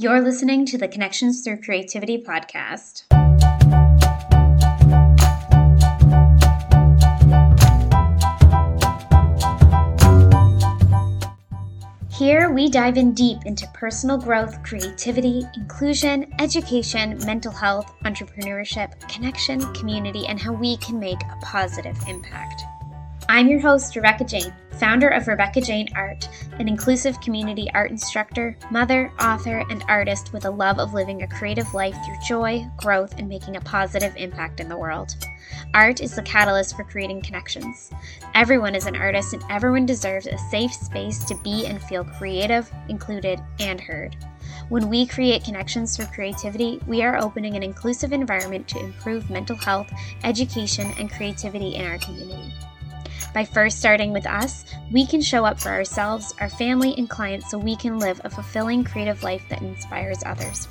You're listening to the Connections Through Creativity podcast. Here, we dive in deep into personal growth, creativity, inclusion, education, mental health, entrepreneurship, connection, community, and how we can make a positive impact. I'm your host, Rebecca Jane founder of Rebecca Jane Art, an inclusive community art instructor, mother, author, and artist with a love of living a creative life through joy, growth, and making a positive impact in the world. Art is the catalyst for creating connections. Everyone is an artist, and everyone deserves a safe space to be and feel creative, included, and heard. When we create connections through creativity, we are opening an inclusive environment to improve mental health, education, and creativity in our community. By first starting with us, we can show up for ourselves, our family, and clients so we can live a fulfilling creative life that inspires others.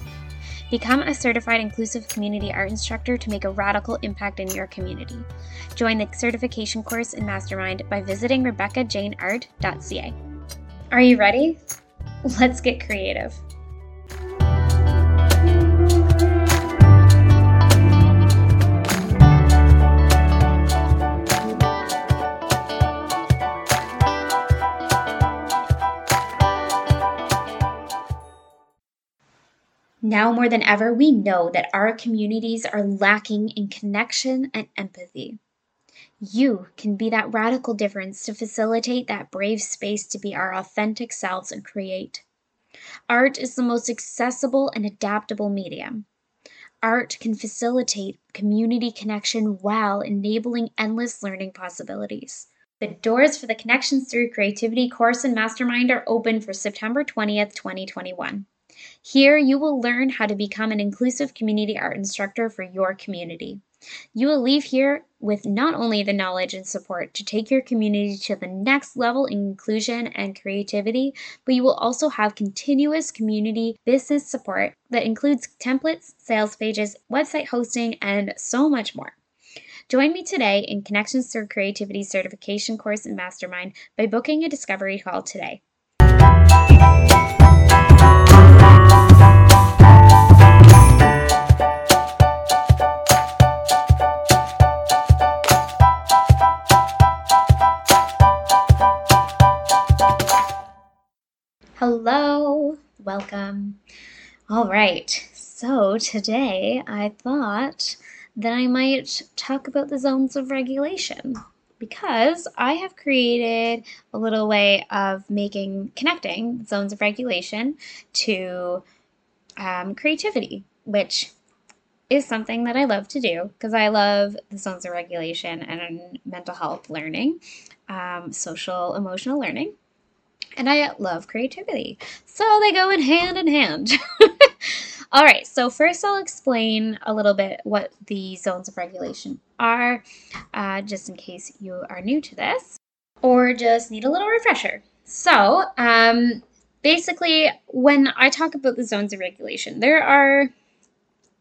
Become a certified inclusive community art instructor to make a radical impact in your community. Join the certification course and mastermind by visiting RebeccaJaneArt.ca. Are you ready? Let's get creative. Now more than ever, we know that our communities are lacking in connection and empathy. You can be that radical difference to facilitate that brave space to be our authentic selves and create. Art is the most accessible and adaptable medium. Art can facilitate community connection while enabling endless learning possibilities. The doors for the Connections Through Creativity course and mastermind are open for September 20th, 2021. Here, you will learn how to become an inclusive community art instructor for your community. You will leave here with not only the knowledge and support to take your community to the next level in inclusion and creativity, but you will also have continuous community business support that includes templates, sales pages, website hosting, and so much more. Join me today in Connections Through Creativity Certification Course and Mastermind by booking a discovery call today. Welcome. All right, so today I thought that I might talk about the zones of regulation because I have created a little way of making connecting zones of regulation to um, creativity, which is something that I love to do because I love the zones of regulation and mental health learning, um, social emotional learning and I love creativity. So they go in hand in hand. All right, so first I'll explain a little bit what the zones of regulation are, uh, just in case you are new to this or just need a little refresher. So, um, basically, when I talk about the zones of regulation, there are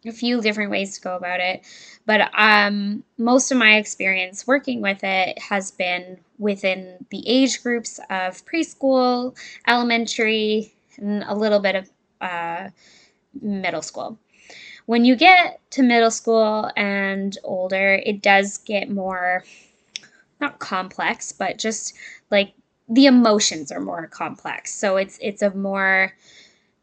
a few different ways to go about it, but um, most of my experience working with it has been within the age groups of preschool, elementary, and a little bit of uh, middle school. When you get to middle school and older, it does get more, not complex, but just like the emotions are more complex. So it's it's a more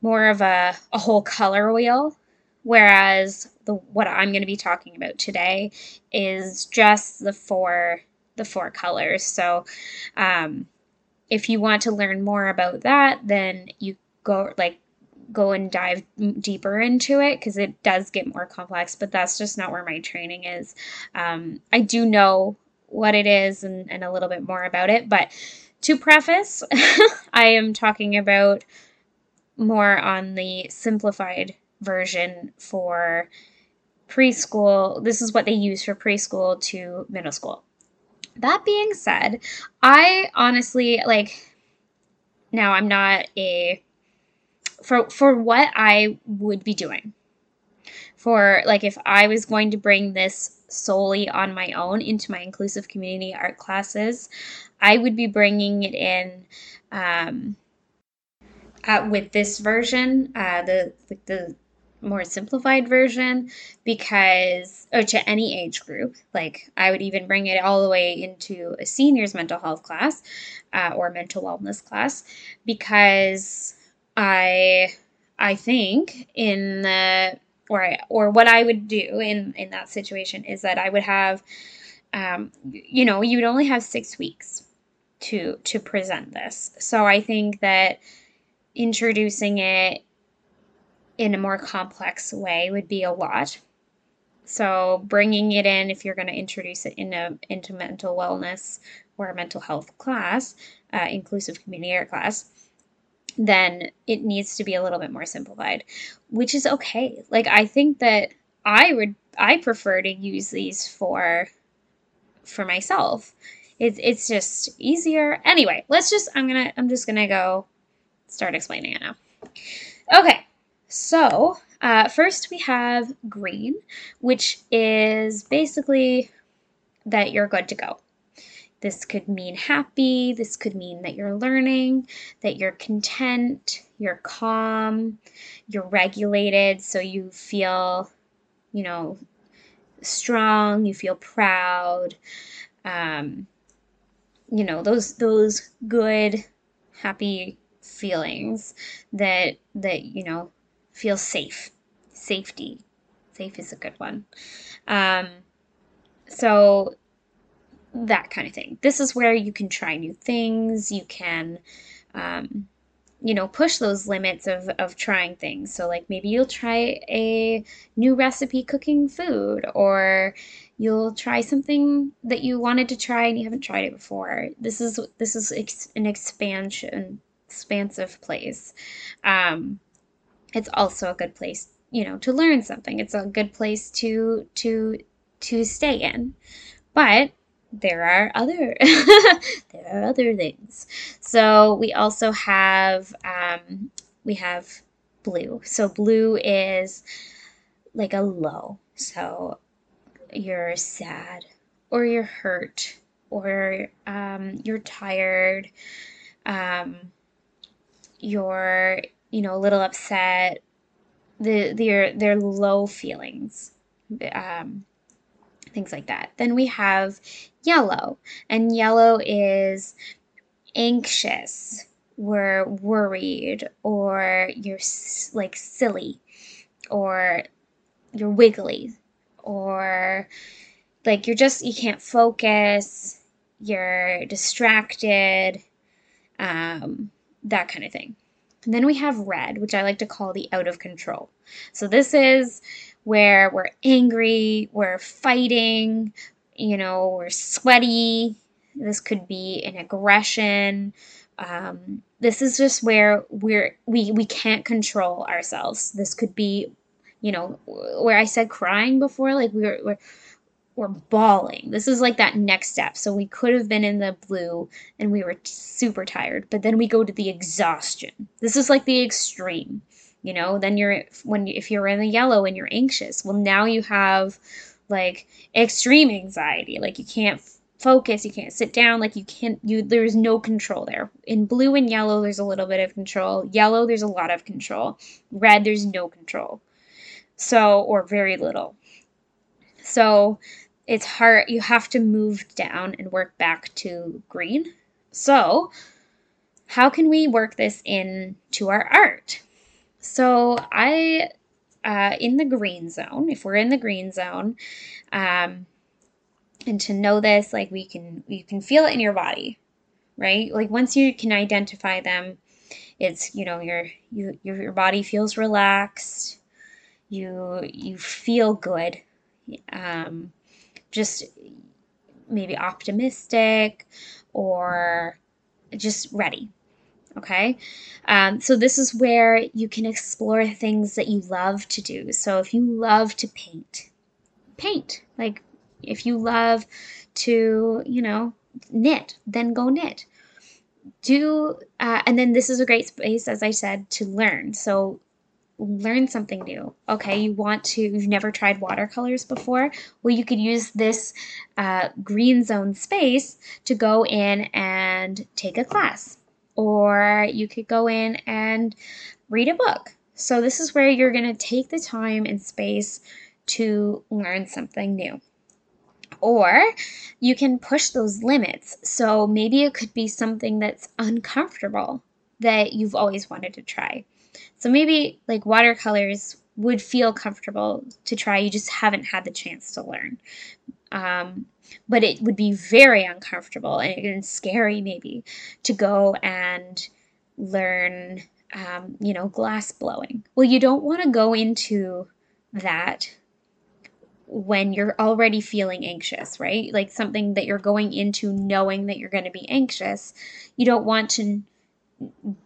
more of a, a whole color wheel Whereas the what I'm going to be talking about today is just the four the four colors. So um, if you want to learn more about that, then you go like go and dive deeper into it because it does get more complex. But that's just not where my training is. Um, I do know what it is and, and a little bit more about it, but to preface, I am talking about more on the simplified version for preschool. This is what they use for preschool to middle school. That being said, I honestly like now I'm not a for for what I would be doing. For like if I was going to bring this solely on my own into my inclusive community art classes, I would be bringing it in um, uh, with this version, uh, the the more simplified version, because or to any age group. Like I would even bring it all the way into a seniors mental health class uh, or mental wellness class, because I I think in the or I, or what I would do in in that situation is that I would have um, you know you would only have six weeks to to present this. So I think that introducing it in a more complex way would be a lot. So bringing it in, if you're going to introduce it in a, into mental wellness or a mental health class, uh, inclusive community class, then it needs to be a little bit more simplified, which is okay. Like I think that I would I prefer to use these for for myself. It's it's just easier. Anyway, let's just I'm gonna I'm just gonna go start explaining it now. Okay, so uh, first we have green, which is basically that you're good to go. This could mean happy, this could mean that you're learning, that you're content, you're calm, you're regulated, so you feel, you know, strong, you feel proud. Um, you know, those those good, happy feelings that that, you know, feel safe. Safety. Safe is a good one. Um, so that kind of thing. This is where you can try new things. You can, um, you know, push those limits of, of trying things. So, like, maybe you'll try a new recipe cooking food, or you'll try something that you wanted to try and you haven't tried it before. This is this is ex- an expansion, expansive place. Um, it's also a good place, you know, to learn something. It's a good place to to to stay in. But there are other there are other things. So we also have um, we have blue. So blue is like a low. So you're sad or you're hurt or um, you're tired. Um, you're you know a little upset. The their their low feelings. Um, things like that. Then we have yellow, and yellow is anxious, we're worried, or you're like silly, or you're wiggly, or like you're just, you can't focus, you're distracted, um, that kind of thing. Then we have red, which I like to call the out of control. So this is where we're angry, we're fighting, you know, we're sweaty. This could be an aggression. Um, this is just where we're we we can't control ourselves. This could be, you know, where I said crying before, like we were we're, we're bawling. This is like that next step. So we could have been in the blue and we were super tired, but then we go to the exhaustion. This is like the extreme you know? Then you're when if you're in the yellow and you're anxious well now you have like extreme anxiety. Like you can't focus you can't sit down like you can't you there's no control there. In blue and yellow there's a little bit of control. Yellow there's a lot of control. Red there's no control. So or very little. So it's hard you have to move down and work back to green. So how can we work this in to our art? So I, uh, in the green zone, if we're in the green zone, um, and to know this, like we can, you can feel it in your body, right? Like once you can identify them, it's you know your you your, your body feels relaxed, you you feel good, um, just maybe optimistic or just ready Okay. Um, so, this is where you can explore things that you love to do. So, if you love to paint, paint. Like, if you love to, you know, knit, then go knit. Do, uh, and then this is a great space, as I said, to learn. So, learn something new. Okay, you want to, you've never tried watercolors before? Well, you could use this uh, green zone space to go in and take a class or you could go in and read a book. So, this is where you're going to take the time and space to learn something new. Or you can push those limits. So, maybe it could be something that's uncomfortable that you've always wanted to try. So, maybe like watercolors would feel comfortable to try, you just haven't had the chance to learn. Um, but it would be very uncomfortable and scary, maybe, to go and learn, um, you know, glass blowing. Well, you don't want to go into that when you're already feeling anxious, right? Like something that you're going into knowing that you're going to be anxious. You don't want to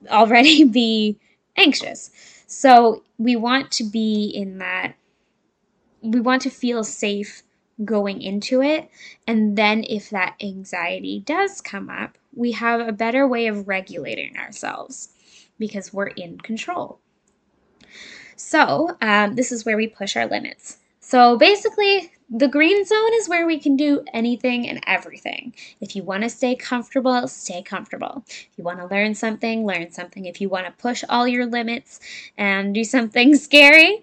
already be anxious. So we want to be in that, we want to feel safe going into it. And then if that anxiety does come up, we have a better way of regulating ourselves because we're in control. So, um, this is where we push our limits. So, basically, the green zone is where we can do anything and everything. If you want to stay comfortable, stay comfortable. If you want to learn something, learn something. If you want to push all your limits and do something scary,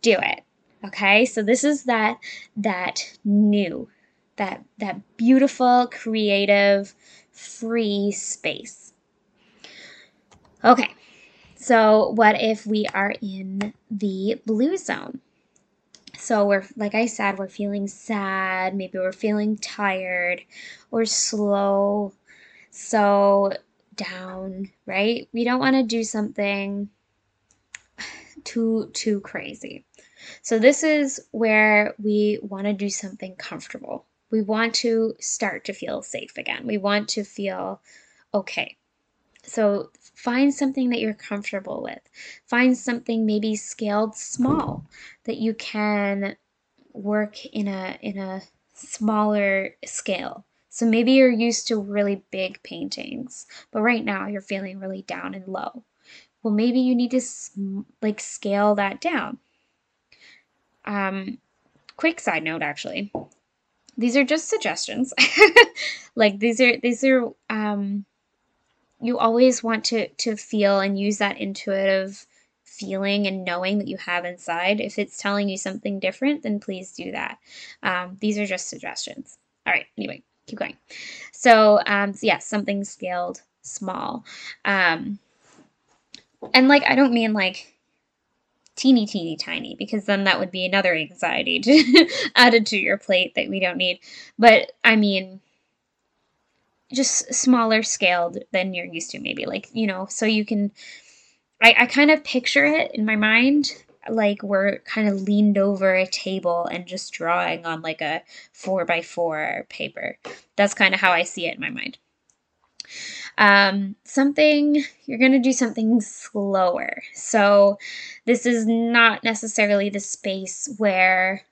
do it. Okay? So this is that that new, that that beautiful, creative, free space. Okay. So what if we are in the blue zone? So we're like I said, we're feeling sad, maybe we're feeling tired or slow, so down, right? We don't want to do something too too crazy. So this is where we want to do something comfortable. We want to start to feel safe again. We want to feel okay. So find something that you're comfortable with. Find something maybe scaled small that you can work in a in a smaller scale. So maybe you're used to really big paintings, but right now you're feeling really down and low. Well, maybe you need to like scale that down. Um, quick side note, actually, these are just suggestions. like these are these are um, you always want to to feel and use that intuitive feeling and knowing that you have inside. If it's telling you something different, then please do that. Um, these are just suggestions. All right. Anyway, keep going. So, um, so yeah, something scaled small. Um, and like, I don't mean like teeny, teeny, tiny, because then that would be another anxiety to added to your plate that we don't need. But I mean, just smaller scaled than you're used to, maybe. Like, you know, so you can, I, I kind of picture it in my mind like we're kind of leaned over a table and just drawing on like a four by four paper. That's kind of how I see it in my mind. Um, something, you're going to do something slower. So, this is not necessarily the space where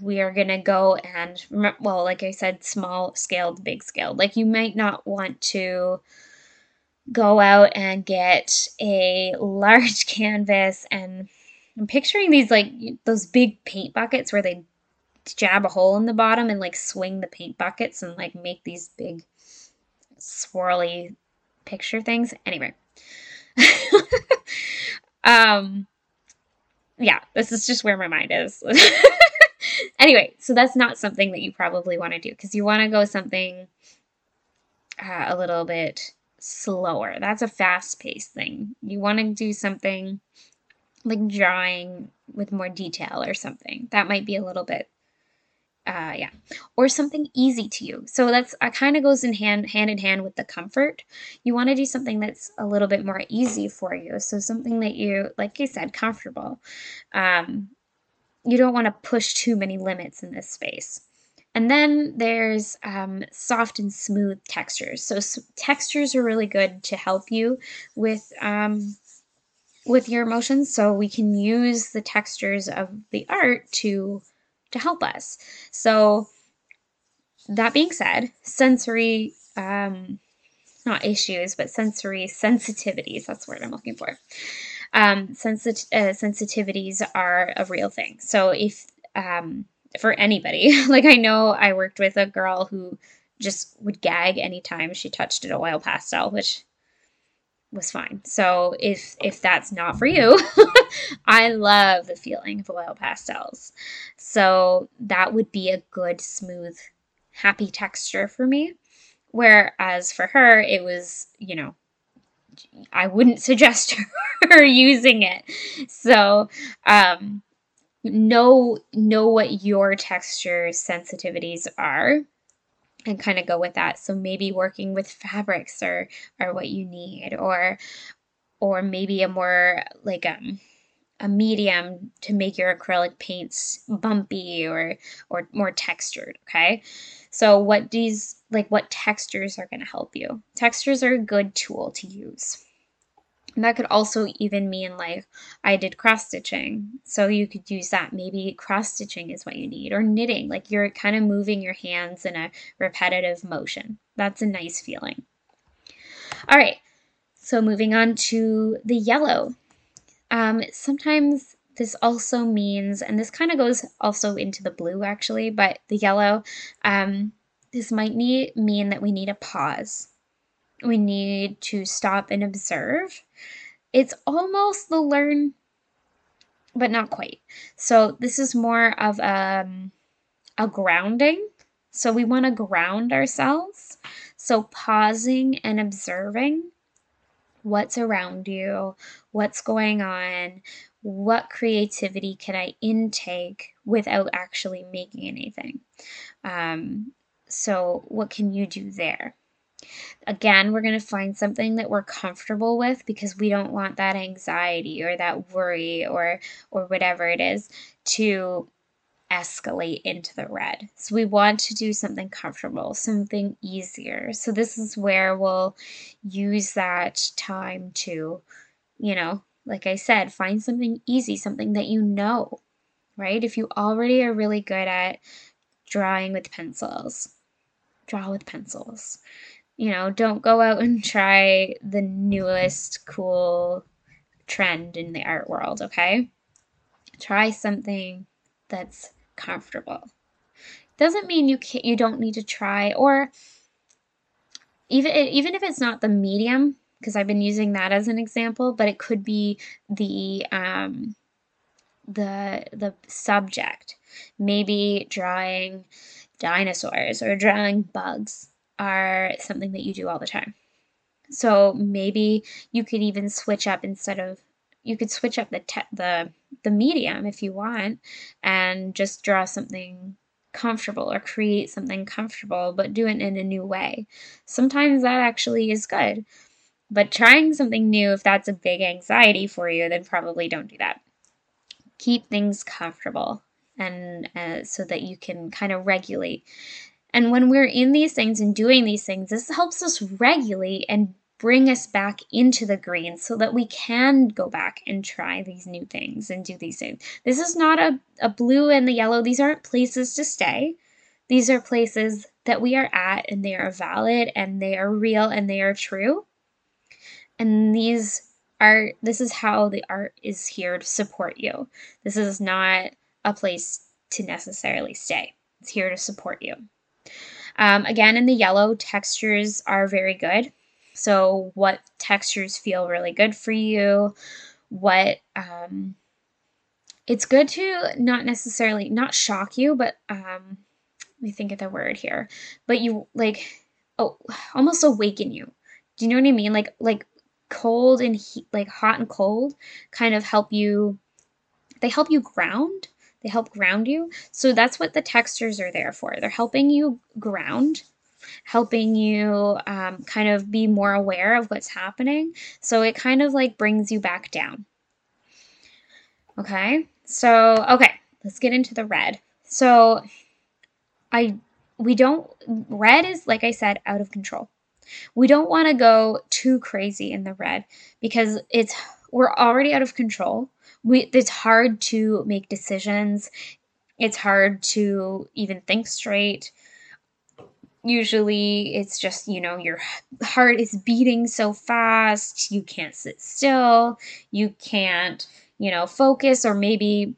we are going to go and, well, like I said, small scaled, big scaled. Like, you might not want to go out and get a large canvas and I'm picturing these like those big paint buckets where they jab a hole in the bottom and like swing the paint buckets and like make these big swirly picture things. Anyway. um yeah, this is just where my mind is. anyway, so that's not something that you probably want to do because you want to go something uh, a little bit slower. That's a fast paced thing. You want to do something like drawing with more detail or something. That might be a little bit uh, yeah, or something easy to you. So that's uh, kind of goes in hand hand in hand with the comfort. You want to do something that's a little bit more easy for you. So something that you, like I said, comfortable. Um, you don't want to push too many limits in this space. And then there's um, soft and smooth textures. So s- textures are really good to help you with um, with your emotions. So we can use the textures of the art to to help us. So, that being said, sensory, um, not issues, but sensory sensitivities, that's the word I'm looking for. Um, sensit- uh, sensitivities are a real thing. So, if um, for anybody, like I know I worked with a girl who just would gag anytime she touched an oil pastel, which was fine. So if if that's not for you, I love the feeling of oil pastels. So that would be a good smooth happy texture for me. Whereas for her it was, you know, I wouldn't suggest her using it. So, um know know what your texture sensitivities are and kind of go with that. So maybe working with fabrics are are what you need or or maybe a more like um a medium to make your acrylic paints bumpy or or more textured, okay? So what these like what textures are going to help you? Textures are a good tool to use. And that could also even mean like I did cross stitching. So you could use that. Maybe cross stitching is what you need, or knitting. Like you're kind of moving your hands in a repetitive motion. That's a nice feeling. All right. So moving on to the yellow. Um, sometimes this also means, and this kind of goes also into the blue actually, but the yellow, um, this might need, mean that we need a pause we need to stop and observe. It's almost the learn, but not quite. So this is more of a, um, a grounding. So we want to ground ourselves. So pausing and observing what's around you, what's going on, what creativity can I intake without actually making anything. Um, so, what can you do there? Again, we're going to find something that we're comfortable with because we don't want that anxiety or that worry or or whatever it is to escalate into the red. So we want to do something comfortable, something easier. So this is where we'll use that time to, you know, like I said, find something easy, something that you know, right? If you already are really good at drawing with pencils, draw with pencils you know, don't go out and try the newest cool trend in the art world, okay? Try something that's comfortable. Doesn't mean you can't, you don't need to try or even even if it's not the medium because I've been using that as an example, but it could be the um, the the subject. Maybe drawing dinosaurs or drawing bugs are something that you do all the time. So maybe you could even switch up instead of you could switch up the te- the the medium if you want and just draw something comfortable or create something comfortable but do it in a new way. Sometimes that actually is good. But trying something new if that's a big anxiety for you then probably don't do that. Keep things comfortable and uh, so that you can kind of regulate and when we're in these things and doing these things, this helps us regulate and bring us back into the green so that we can go back and try these new things and do these things. This is not a, a blue and the yellow, these aren't places to stay. These are places that we are at and they are valid and they are real and they are true. And these are, this is how the art is here to support you. This is not a place to necessarily stay, it's here to support you. Um, again, in the yellow, textures are very good. So, what textures feel really good for you? What um, it's good to not necessarily not shock you, but um, let me think of the word here. But you like oh, almost awaken you. Do you know what I mean? Like like cold and heat, like hot and cold, kind of help you. They help you ground they help ground you. So that's what the textures are there for. They're helping you ground, helping you um, kind of be more aware of what's happening. So it kind of like brings you back down. Okay, so, okay, let's get into the red. So I, we don't, red is, like I said, out of control. We don't want to go too crazy in the red because it's, we're already out of control we it's hard to make decisions. It's hard to even think straight. Usually it's just, you know, your heart is beating so fast, you can't sit still, you can't, you know, focus or maybe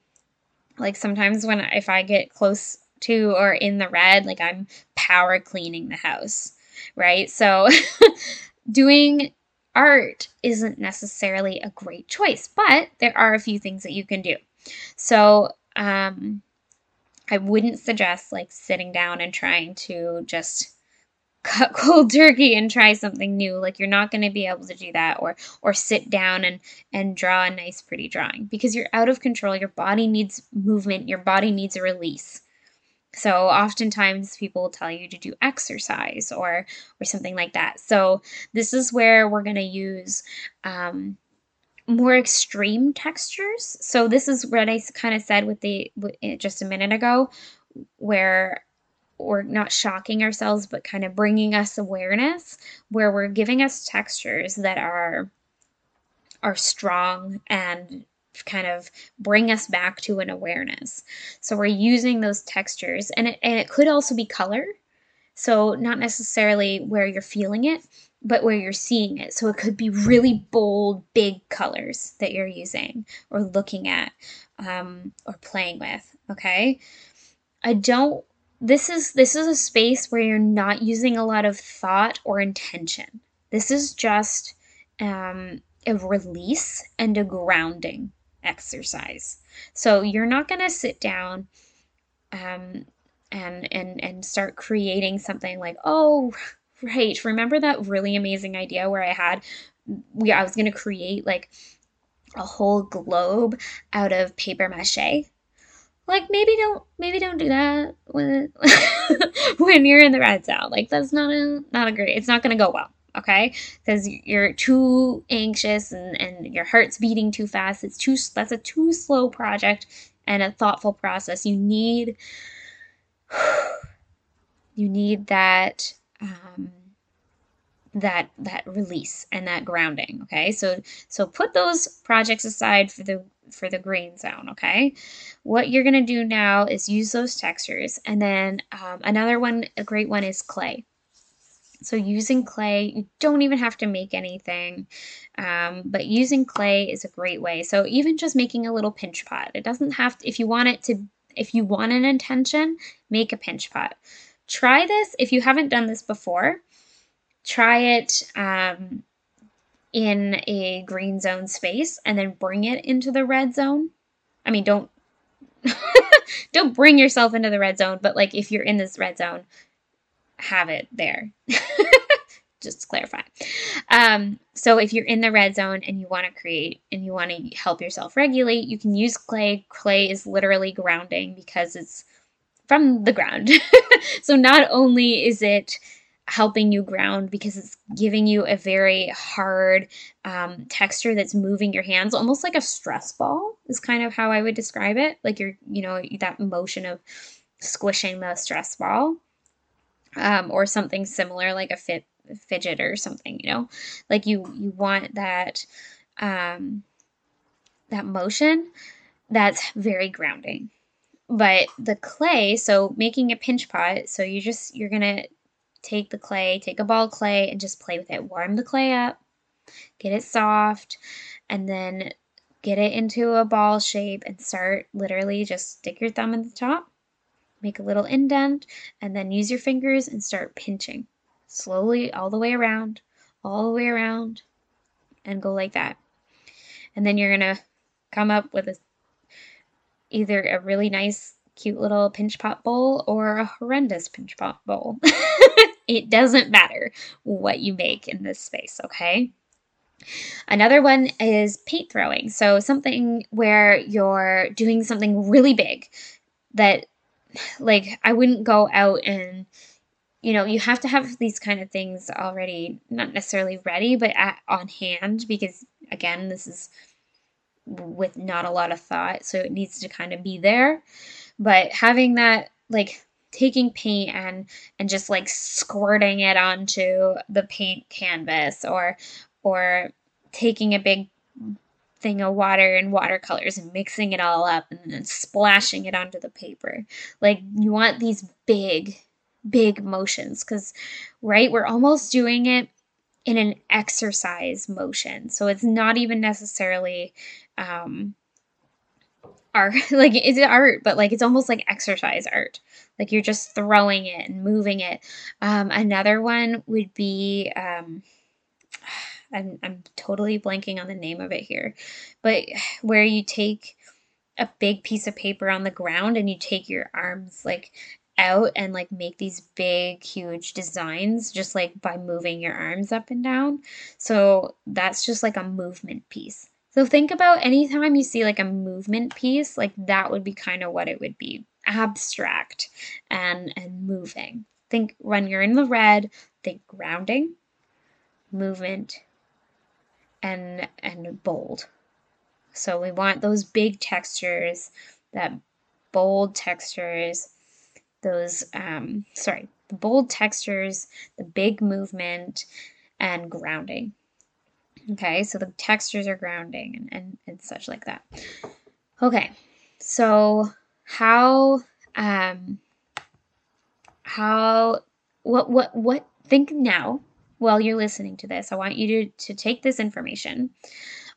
like sometimes when if I get close to or in the red, like I'm power cleaning the house, right? So doing art isn't necessarily a great choice, but there are a few things that you can do. So, um, I wouldn't suggest like sitting down and trying to just cut cold turkey and try something new. Like you're not going to be able to do that or or sit down and and draw a nice pretty drawing because you're out of control. Your body needs movement. Your body needs a release. So oftentimes people will tell you to do exercise or or something like that. So this is where we're going to use um, more extreme textures so this is what i kind of said with the eh, just a minute ago where we're not shocking ourselves, but kind of bringing us awareness where we're giving us textures that are are strong and kind of bring us back to an awareness. So we're using those textures and it, and it could also be color. So not necessarily where you're feeling it, but where you're seeing it. So it could be really bold, big colors that you're using or looking at um, or playing with. Okay. I don't this is this is a space where you're not using a lot of thought or intention. This is just um, a release and a grounding exercise. So you're not going to sit down um, and and and start creating something like, oh, right, remember that really amazing idea where I had we I was going to create like a whole globe out of paper mache like maybe don't maybe don't do that when when you're in the red zone. Like that's not a not a great. It's not going to go well. Okay, because you're too anxious and and your heart's beating too fast. It's too that's a too slow project and a thoughtful process. You need you need that um, that that release and that grounding okay? So so put those projects aside for the for the green zone okay? What you're going to do now is use those textures and then um, another one a great one is clay. So using clay you don't even have to make anything um, but using clay is a great way. So even just making a little pinch pot it doesn't have to if you want it to if you want an intention make a pinch pot try this if you haven't done this before try it um, in a green zone space and then bring it into the red zone. I mean, don't don't bring yourself into the red zone, but like if you're in this red zone, have it there. Just to clarify. Um, so if you're in the red zone and you want to create and you want to help yourself regulate, you can use clay. Clay is literally grounding because it's from the ground. so not only is it helping you ground because it's giving you a very hard um, texture that's moving your hands almost like a stress ball is kind of how i would describe it. Like you're you know that motion of squishing the stress ball um, or something similar like a fit fidget or something you know? Like you you want that um, that motion that's very grounding but the clay so making a pinch pot so you just you're gonna take the clay, take a ball of clay, and just play with it. Warm the clay up, get it soft, and then get it into a ball shape and start literally just stick your thumb in the top, make a little indent, and then use your fingers and start pinching slowly all the way around, all the way around, and go like that. And then you're going to come up with a, either a really nice cute little pinch pot bowl or a horrendous pinch pot bowl. it doesn't matter what you make in this space, okay? Another one is paint throwing. So, something where you're doing something really big that, like, I wouldn't go out and, you know, you have to have these kind of things already, not necessarily ready, but at, on hand because, again, this is with not a lot of thought. So, it needs to kind of be there. But having that, like, taking paint and and just like squirting it onto the paint canvas or or taking a big thing of water and watercolors and mixing it all up and then splashing it onto the paper. Like you want these big big motions cuz right we're almost doing it in an exercise motion. So it's not even necessarily um art like it's art? But like it's almost like exercise art. Like you're just throwing it and moving it. Um, another one would be um, I'm, I'm totally blanking on the name of it here, but where you take a big piece of paper on the ground and you take your arms like out and like make these big huge designs just like by moving your arms up and down. So that's just like a movement piece. So think about anytime you see like a movement piece, like that would be kind of what it would be. Abstract and and moving. Think when you're in the red, think grounding, movement, and and bold. So we want those big textures, that bold textures, those um sorry, the bold textures, the big movement, and grounding. Okay, so the textures are grounding and, and, and such like that. Okay, so how um how what what what think now while you're listening to this. I want you to, to take this information.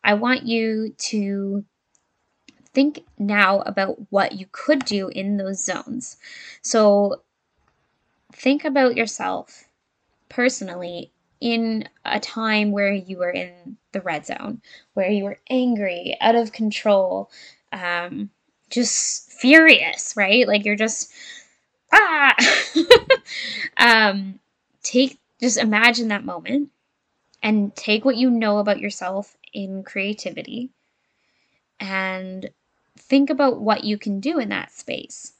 I want you to think now about what you could do in those zones. So think about yourself personally in a time where you were in the red zone, where you were angry, out of control, um, just furious, right? Like you're just ah. um, take just imagine that moment and take what you know about yourself in creativity and think about what you can do in that space.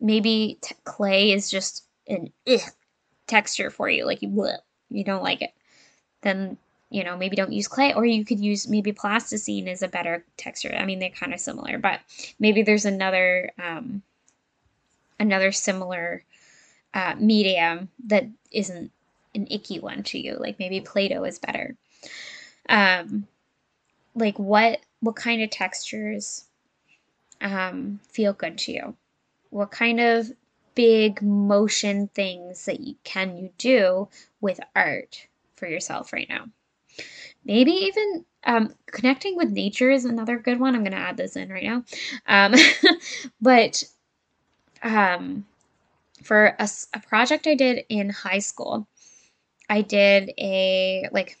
Maybe t- clay is just an ugh, texture for you, like you bleh, you don't like it, then you know maybe don't use clay, or you could use maybe plasticine is a better texture. I mean they're kind of similar, but maybe there's another um, another similar uh, medium that isn't an icky one to you. Like maybe Play-Doh is better. Um, like what what kind of textures um, feel good to you? What kind of big motion things that you can you do with art for yourself right now. Maybe even um, connecting with nature is another good one. I'm going to add this in right now. Um, but um, for a, a project I did in high school, I did a like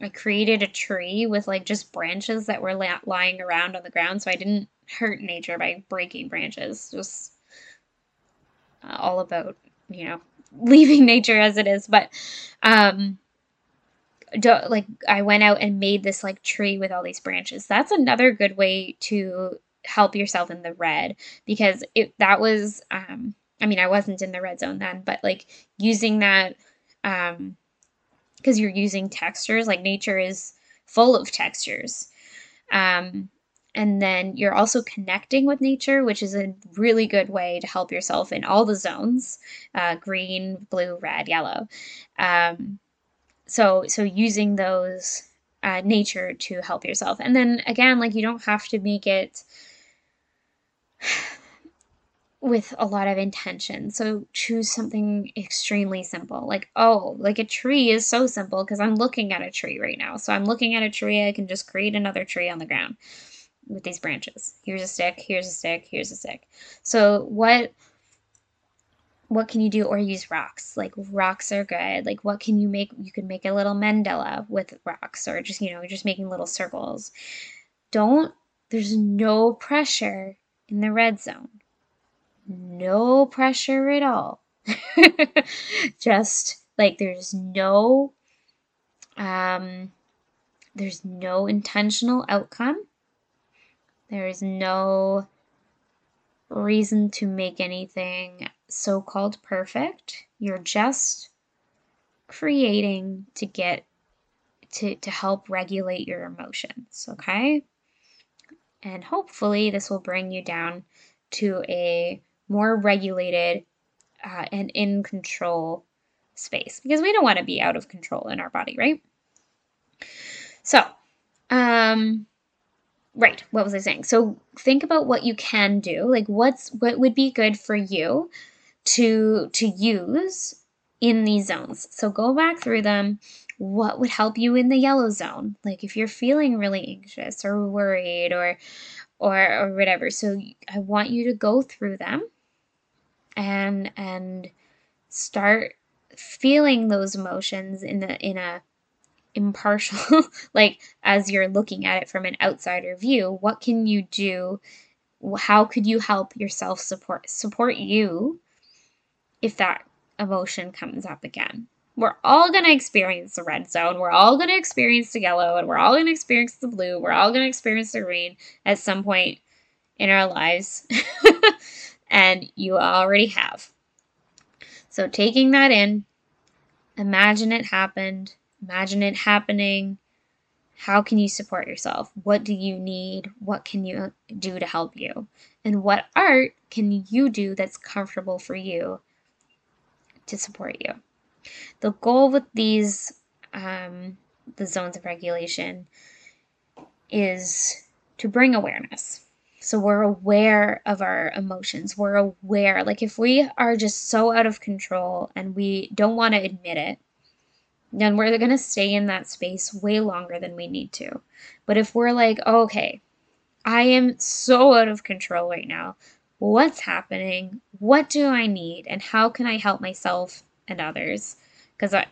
I created a tree with like just branches that were la- lying around on the ground, so I didn't hurt nature by breaking branches. Just uh, all about you know leaving nature as it is. But um like i went out and made this like tree with all these branches. That's another good way to help yourself in the red because it that was um i mean i wasn't in the red zone then but like using that um because you're using textures like nature is full of textures. Um and then you're also connecting with nature, which is a really good way to help yourself in all the zones uh, green, blue, red, yellow. Um, so, so using those uh, nature to help yourself. And then again, like you don't have to make it with a lot of intention. So choose something extremely simple. Like, oh, like a tree is so simple because I'm looking at a tree right now. So I'm looking at a tree, I can just create another tree on the ground with these branches. Here's a stick, here's a stick, here's a stick. So what what can you do or use rocks? Like rocks are good. Like what can you make? You can make a little mandala with rocks or just you know just making little circles. Don't there's no pressure in the red zone. No pressure at all. Just like there's no um there's no intentional outcome there is no reason to make anything so called perfect. You're just creating to get to, to help regulate your emotions, okay? And hopefully, this will bring you down to a more regulated uh, and in control space because we don't want to be out of control in our body, right? So, um, right what was i saying? So think about what you can do like what's what would be good for you to to use in these zones. So go back through them. What would help you in the yellow zone? Like if you're feeling really anxious or worried or or or whatever so i want you to go through them and and start feeling those emotions in the in a impartial, like as you're looking at it from an outsider view, what can you do? How could you help yourself support support you if that emotion comes up again? We're all going to experience the red zone. We're all going to experience the yellow and we're all going to experience the blue. We're all going to experience the green at some point in our lives. and you already have. So taking that in, imagine it happened, imagine it happening. How can you support yourself? What do you need? What can you do to help you? And what art can you do that's comfortable for you to support you? The goal with these, um, the zones of regulation, is to bring awareness. So we're aware of our emotions. We're aware. Like if we are just so out of control and we don't want to admit it, then we're going to stay in that space way longer than we need to. But if we're like, oh, okay, I am so out of control right now. What's happening? What do I need? And how can I help myself and others? Because I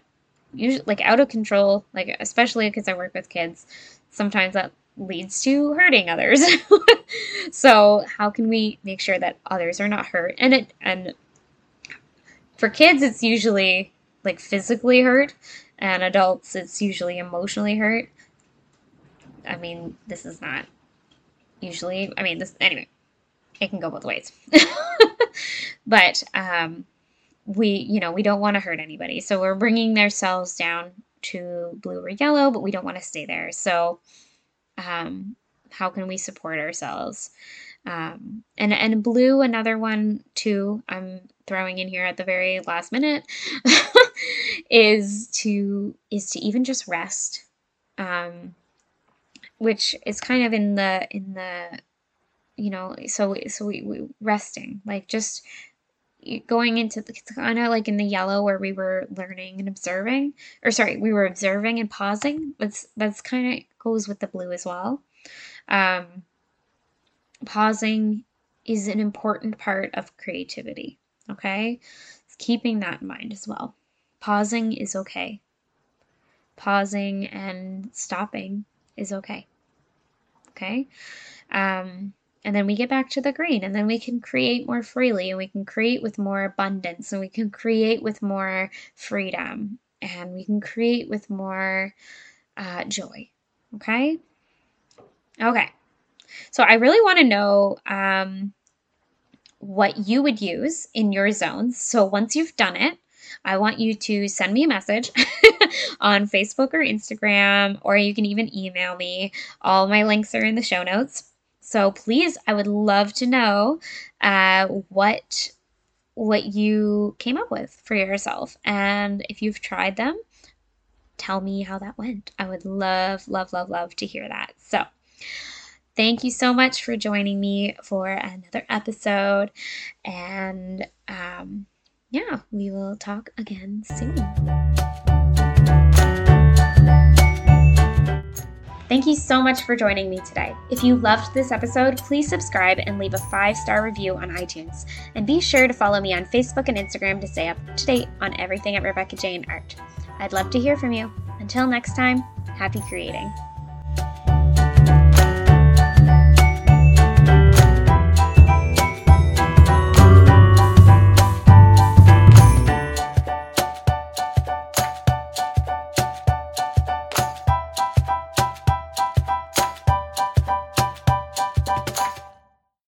usually like out of control, like especially because I work with kids, sometimes that leads to hurting others. so how can we make sure that others are not hurt? And it and for kids it's usually like physically hurt and adults it's usually emotionally hurt. I mean, this is not usually I mean this anyway. It can go both ways. but um we you know we don't want to hurt anybody so we're bringing themselves down to blue or yellow but we don't want to stay there so um, how can we support ourselves um, and and blue another one too i'm throwing in here at the very last minute is to is to even just rest um, which is kind of in the in the you know so so we, we resting like just going into it's kind of like in the yellow where we were learning and observing or sorry we were observing and pausing that's that's kind of goes with the blue as well. Um, pausing is an important part of creativity okay? Keeping that in mind as well pausing is okay. Pausing and stopping is okay. Okay? Um, and then we get back to the green and then we can create more freely and we can create with more abundance and we can create with more freedom and we can create with more uh, joy. Okay? Okay. So i really want to know um, what you would use in your zones. So once you've done it I want you to send me a message on Facebook or Instagram, or you can even email me. All my links are in the show notes. So please, I would love to know uh, what what you came up with for yourself, and if you've tried them, tell me how that went. I would love, love, love, love to hear that. So. Thank you so much for joining me for another episode. And um, yeah, we will talk again soon. Thank you so much for joining me today. If you loved this episode, please subscribe and leave a five star review on iTunes. And be sure to follow me on Facebook and Instagram to stay up to date on everything at Rebecca Jane Art. I'd love to hear from you. Until next time, happy creating.